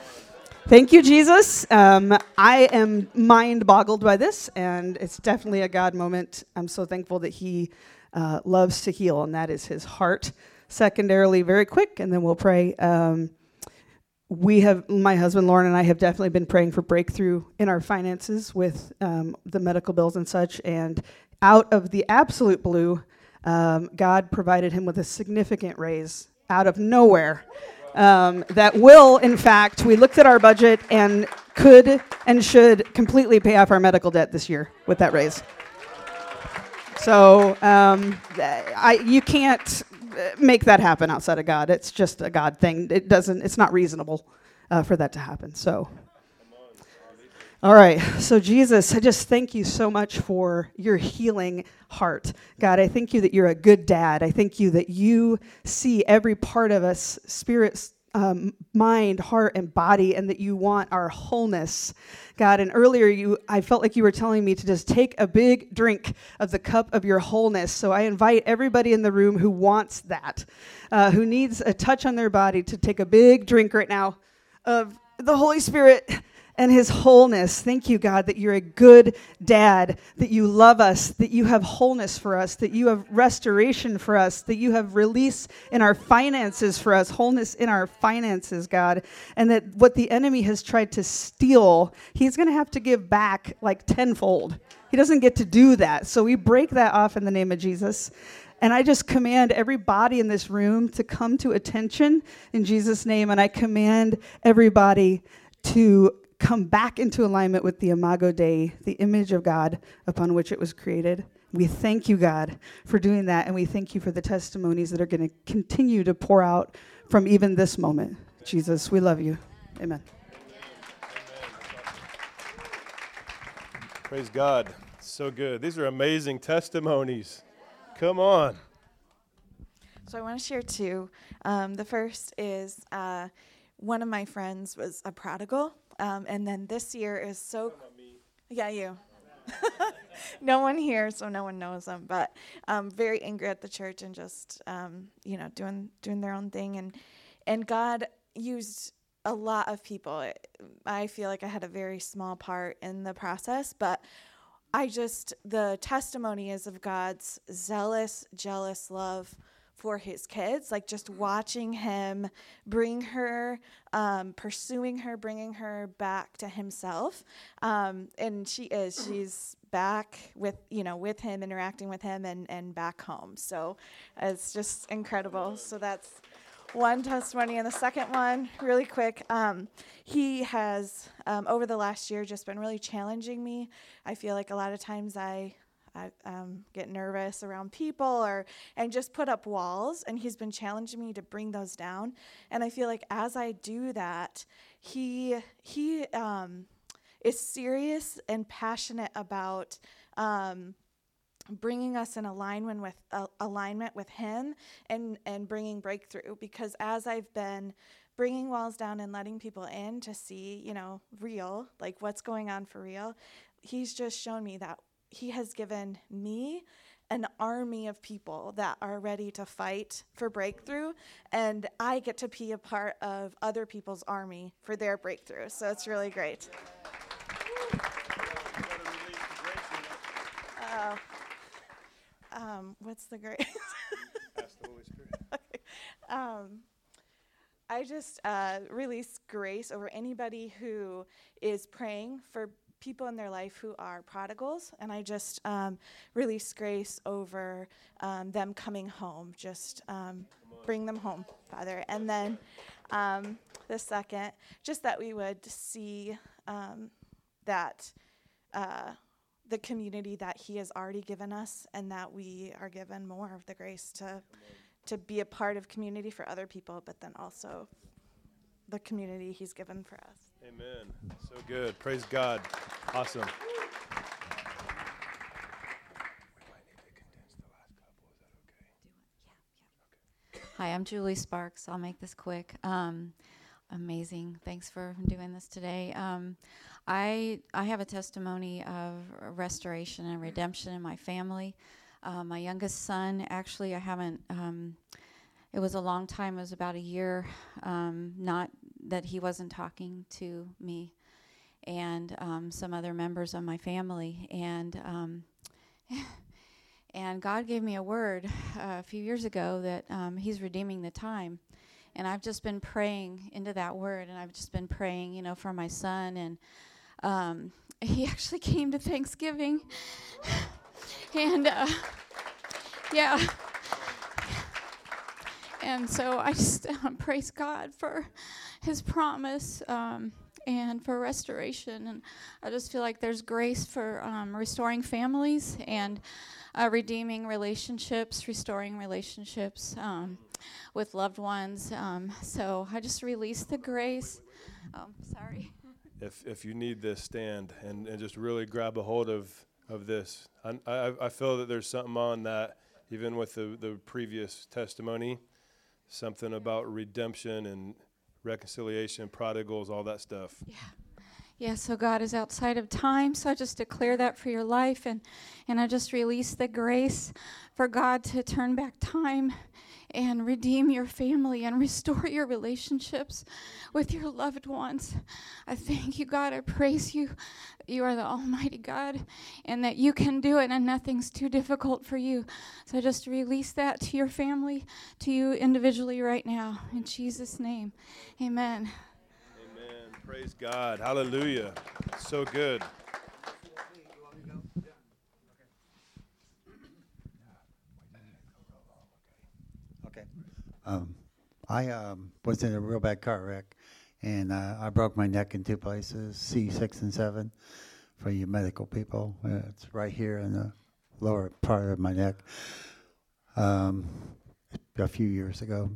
thank you, Jesus. Um, I am mind boggled by this, and it's definitely a God moment. I'm so thankful that He uh, loves to heal, and that is His heart. Secondarily, very quick, and then we'll pray. Um, we have my husband lauren and i have definitely been praying for breakthrough in our finances with um, the medical bills and such and out of the absolute blue um, god provided him with a significant raise out of nowhere um, that will in fact we looked at our budget and could and should completely pay off our medical debt this year with that raise so um, I, you can't make that happen outside of God. It's just a God thing. It doesn't. It's not reasonable uh, for that to happen. So. All right. So, Jesus, I just thank you so much for your healing heart. God, I thank you that you're a good dad. I thank you that you see every part of us, spirit, um, mind, heart, and body, and that you want our wholeness. God, and earlier you I felt like you were telling me to just take a big drink of the cup of your wholeness. So I invite everybody in the room who wants that, uh, who needs a touch on their body, to take a big drink right now of the Holy Spirit and his wholeness. Thank you, God, that you're a good dad, that you love us, that you have wholeness for us, that you have restoration for us, that you have release in our finances for us, wholeness in our finances, God, and that what the enemy has tried to steal, he's going to have to give back like tenfold. He doesn't get to do that. So we break that off in the name of Jesus. And I just command everybody in this room to come to attention in Jesus' name. And I command everybody to come back into alignment with the Imago Dei, the image of God upon which it was created. We thank you, God, for doing that, and we thank you for the testimonies that are going to continue to pour out from even this moment. Jesus, we love you. Amen. Praise God. So good. These are amazing testimonies. Come on. So I want to share two. Um, the first is uh, one of my friends was a prodigal, um, and then this year is so. Yeah, you. no one here, so no one knows them. But um, very angry at the church and just um, you know doing doing their own thing, and and God used a lot of people. I feel like I had a very small part in the process, but I just the testimony is of God's zealous, jealous love for his kids, like just watching him bring her, um, pursuing her, bringing her back to himself. Um, and she is, she's back with, you know, with him, interacting with him, and, and back home. So it's just incredible. So that's one testimony. And the second one, really quick, um, he has, um, over the last year, just been really challenging me. I feel like a lot of times I, I um, get nervous around people or and just put up walls and he's been challenging me to bring those down. And i feel like as i do that he he um, is serious and passionate about um, bringing us in alignment with uh, alignment with him and and bringing breakthrough. Because as i've been bringing walls down and letting people in to see you know real like what's going on for real he's just shown me that he has given me an army of people that are ready to fight for breakthrough, and I get to be a part of other people's army for their breakthrough. So it's really great. Uh, um, what's the grace? Ask the Holy Spirit. okay. um, I just uh, release grace over anybody who is praying for people in their life who are prodigals, and I just um, release grace over um, them coming home. Just um, bring them home, Father. And then um, the second, just that we would see um, that. Uh, the community that he has already given us and that we are given more of the grace to to be a part of community for other people but then also the community he's given for us Amen. So good. Praise God. Awesome. Hi, I'm Julie Sparks. I'll make this quick. Um, amazing. Thanks for doing this today. Um, I I have a testimony of restoration and redemption in my family. Uh, my youngest son, actually, I haven't. Um, it was a long time. It was about a year. Um, not that he wasn't talking to me, and um, some other members of my family, and. Um, and God gave me a word uh, a few years ago that um, He's redeeming the time and I've just been praying into that word, and I've just been praying, you know, for my son. And um, he actually came to Thanksgiving, and uh, yeah. And so I just um, praise God for His promise um, and for restoration. And I just feel like there's grace for um, restoring families and uh, redeeming relationships, restoring relationships. Um, with loved ones. Um, so I just release the grace. Um, sorry. If, if you need this, stand and, and just really grab a hold of, of this. I, I, I feel that there's something on that, even with the, the previous testimony, something about redemption and reconciliation, prodigals, all that stuff. Yeah. Yeah, so God is outside of time. So I just declare that for your life and and I just release the grace for God to turn back time and redeem your family and restore your relationships with your loved ones. I thank you, God. I praise you. You are the Almighty God, and that you can do it, and nothing's too difficult for you. So just release that to your family, to you individually right now. In Jesus' name, amen. Amen. Praise God. Hallelujah. So good. Um, I um, was in a real bad car wreck, and uh, I broke my neck in two places, C6 and 7, for you medical people. Uh, it's right here in the lower part of my neck. Um, a few years ago,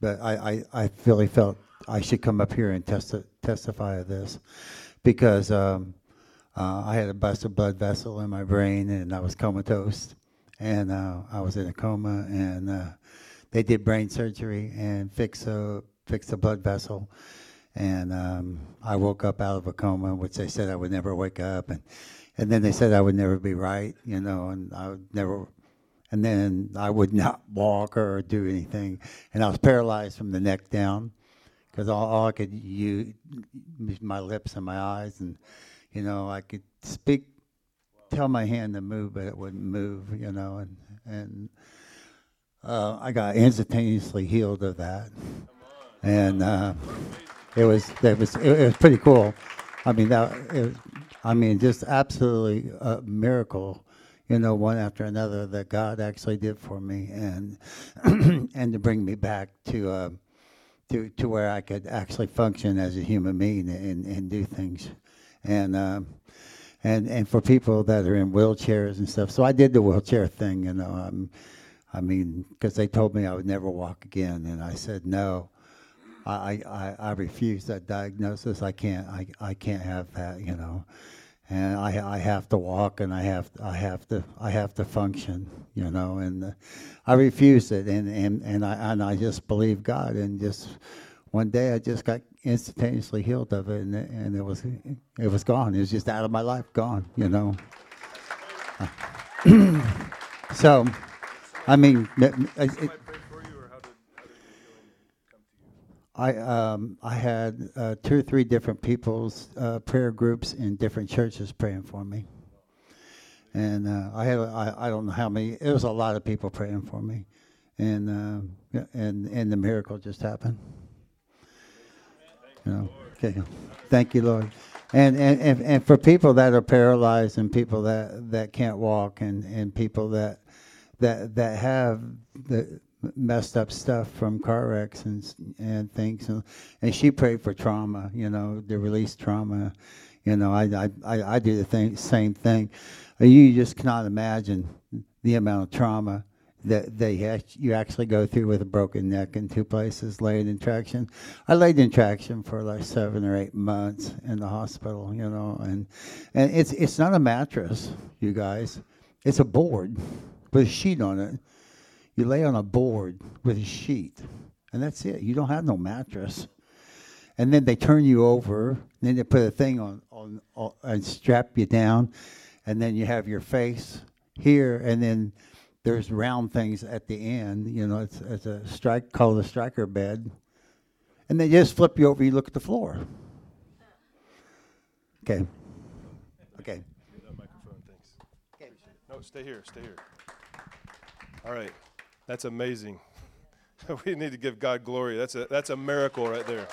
but I, I, I really felt I should come up here and testi- testify of this because um, uh, I had a busted blood vessel in my brain and I was comatose and uh, I was in a coma and uh, they did brain surgery and fix a fix a blood vessel, and um, I woke up out of a coma, which they said I would never wake up, and and then they said I would never be right, you know, and I would never, and then I would not walk or do anything, and I was paralyzed from the neck down, because all, all I could use my lips and my eyes, and you know I could speak, tell my hand to move, but it wouldn't move, you know, and and uh, I got instantaneously healed of that, and uh, it was it was it, was pretty cool. I mean that it, I mean just absolutely a miracle, you know, one after another that God actually did for me, and and to bring me back to. Uh, to, to where I could actually function as a human being and, and do things, and um, and and for people that are in wheelchairs and stuff. So I did the wheelchair thing, you know. Um, I mean, because they told me I would never walk again, and I said no. I, I, I refuse that diagnosis. I can't I, I can't have that, you know. And I I have to walk and I have I have to I have to function, you know. And uh, I refused it, and, and, and I and I just believed God, and just one day I just got instantaneously healed of it, and, and it was it was gone. It was just out of my life, gone, you know. so. I mean, it, I um, I had uh, two or three different people's uh, prayer groups in different churches praying for me, and uh, I had I, I don't know how many. It was a lot of people praying for me, and uh, and and the miracle just happened. You know, okay, thank you, Lord. And, and, and, and for people that are paralyzed and people that, that can't walk and, and people that that that have the messed up stuff from car wrecks and and things. And, and she prayed for trauma you know to release trauma. You know i i i do the thing, same thing. You just cannot imagine the amount of trauma that they you actually go through with a broken neck in two places laid in traction. I laid in traction for like seven or eight months in the hospital you know and and it's it's not a mattress you guys. It's a board with a sheet on it. You lay on a board with a sheet, and that's it. You don't have no mattress. and then they turn you over, and then they put a thing on, on, on and strap you down, and then you have your face here, and then there's round things at the end. You know, it's, it's a strike called a Stryker bed, and they just flip you over. You look at the floor. Okay. Okay. That microphone, thanks. No, stay here, stay here. All right, that's amazing. we need to give God glory. That's a that's a miracle right there.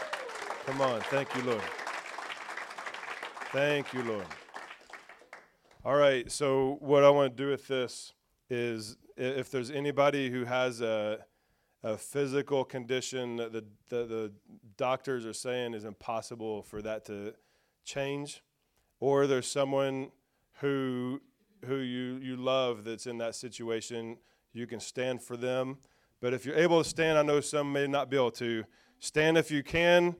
Come on, thank you, Lord. Thank you, Lord. All right, so what I want to do with this is if there's anybody who has a a physical condition that the, the, the doctors are saying is impossible for that to change, or there's someone who who you, you love that's in that situation, you can stand for them. But if you're able to stand, I know some may not be able to. Stand if you can.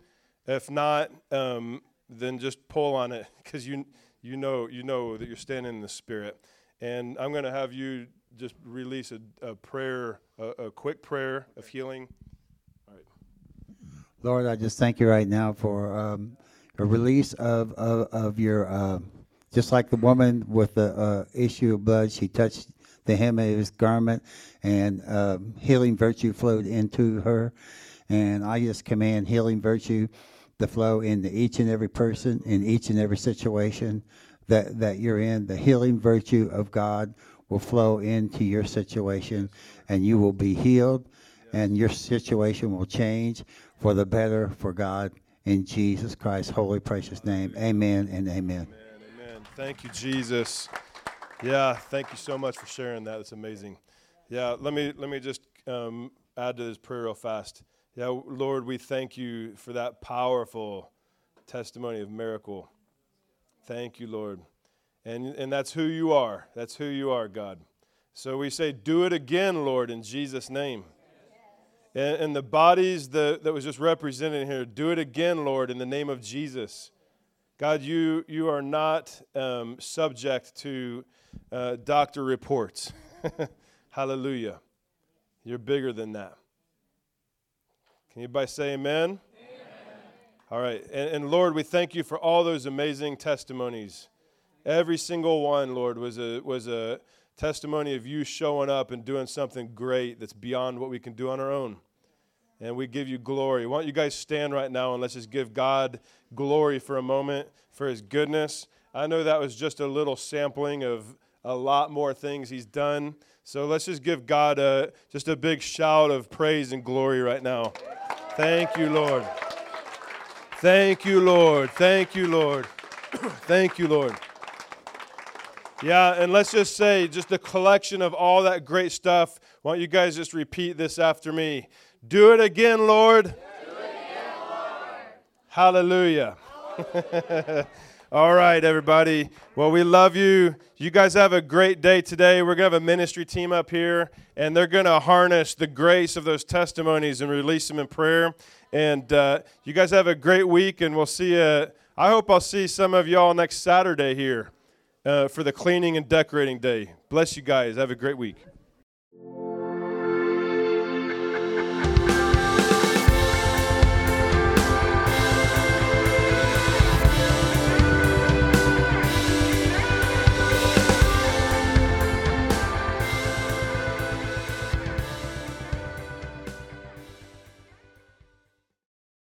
If not, um, then just pull on it because you you know you know that you're standing in the spirit. And I'm going to have you just release a, a prayer, a, a quick prayer of healing. All right. Lord, I just thank you right now for um, a release of, of, of your, uh, just like the woman with the uh, issue of blood, she touched the hem of his garment and um, healing virtue flowed into her. And I just command healing virtue to flow into each and every person, in each and every situation that, that you're in. The healing virtue of God will flow into your situation and you will be healed and your situation will change for the better for God in Jesus Christ's holy precious name. Amen and amen. Amen. Amen. Thank you, Jesus. Yeah, thank you so much for sharing that. It's amazing. Yeah, let me let me just um, add to this prayer real fast. Yeah, Lord, we thank you for that powerful testimony of miracle. Thank you, Lord. And and that's who you are. That's who you are, God. So we say, do it again, Lord, in Jesus' name. And, and the bodies that, that was just represented here, do it again, Lord, in the name of Jesus. God, you, you are not um, subject to uh, doctor reports. Hallelujah. You're bigger than that. Can anybody say amen? amen. All right. And, and Lord, we thank you for all those amazing testimonies. Every single one, Lord, was a, was a testimony of you showing up and doing something great that's beyond what we can do on our own. And we give you glory. Why don't you guys stand right now and let's just give God glory for a moment for his goodness. I know that was just a little sampling of a lot more things he's done. So let's just give God a, just a big shout of praise and glory right now. Thank you, Lord. Thank you, Lord. Thank you, Lord. Thank you, Lord. Yeah, and let's just say, just a collection of all that great stuff. Why don't you guys just repeat this after me? Do it again, Lord. It again, Lord. Hallelujah. all right, everybody. Well, we love you. You guys have a great day today. We're going to have a ministry team up here, and they're going to harness the grace of those testimonies and release them in prayer. And uh, you guys have a great week, and we'll see you. I hope I'll see some of y'all next Saturday here uh, for the cleaning and decorating day. Bless you guys. Have a great week.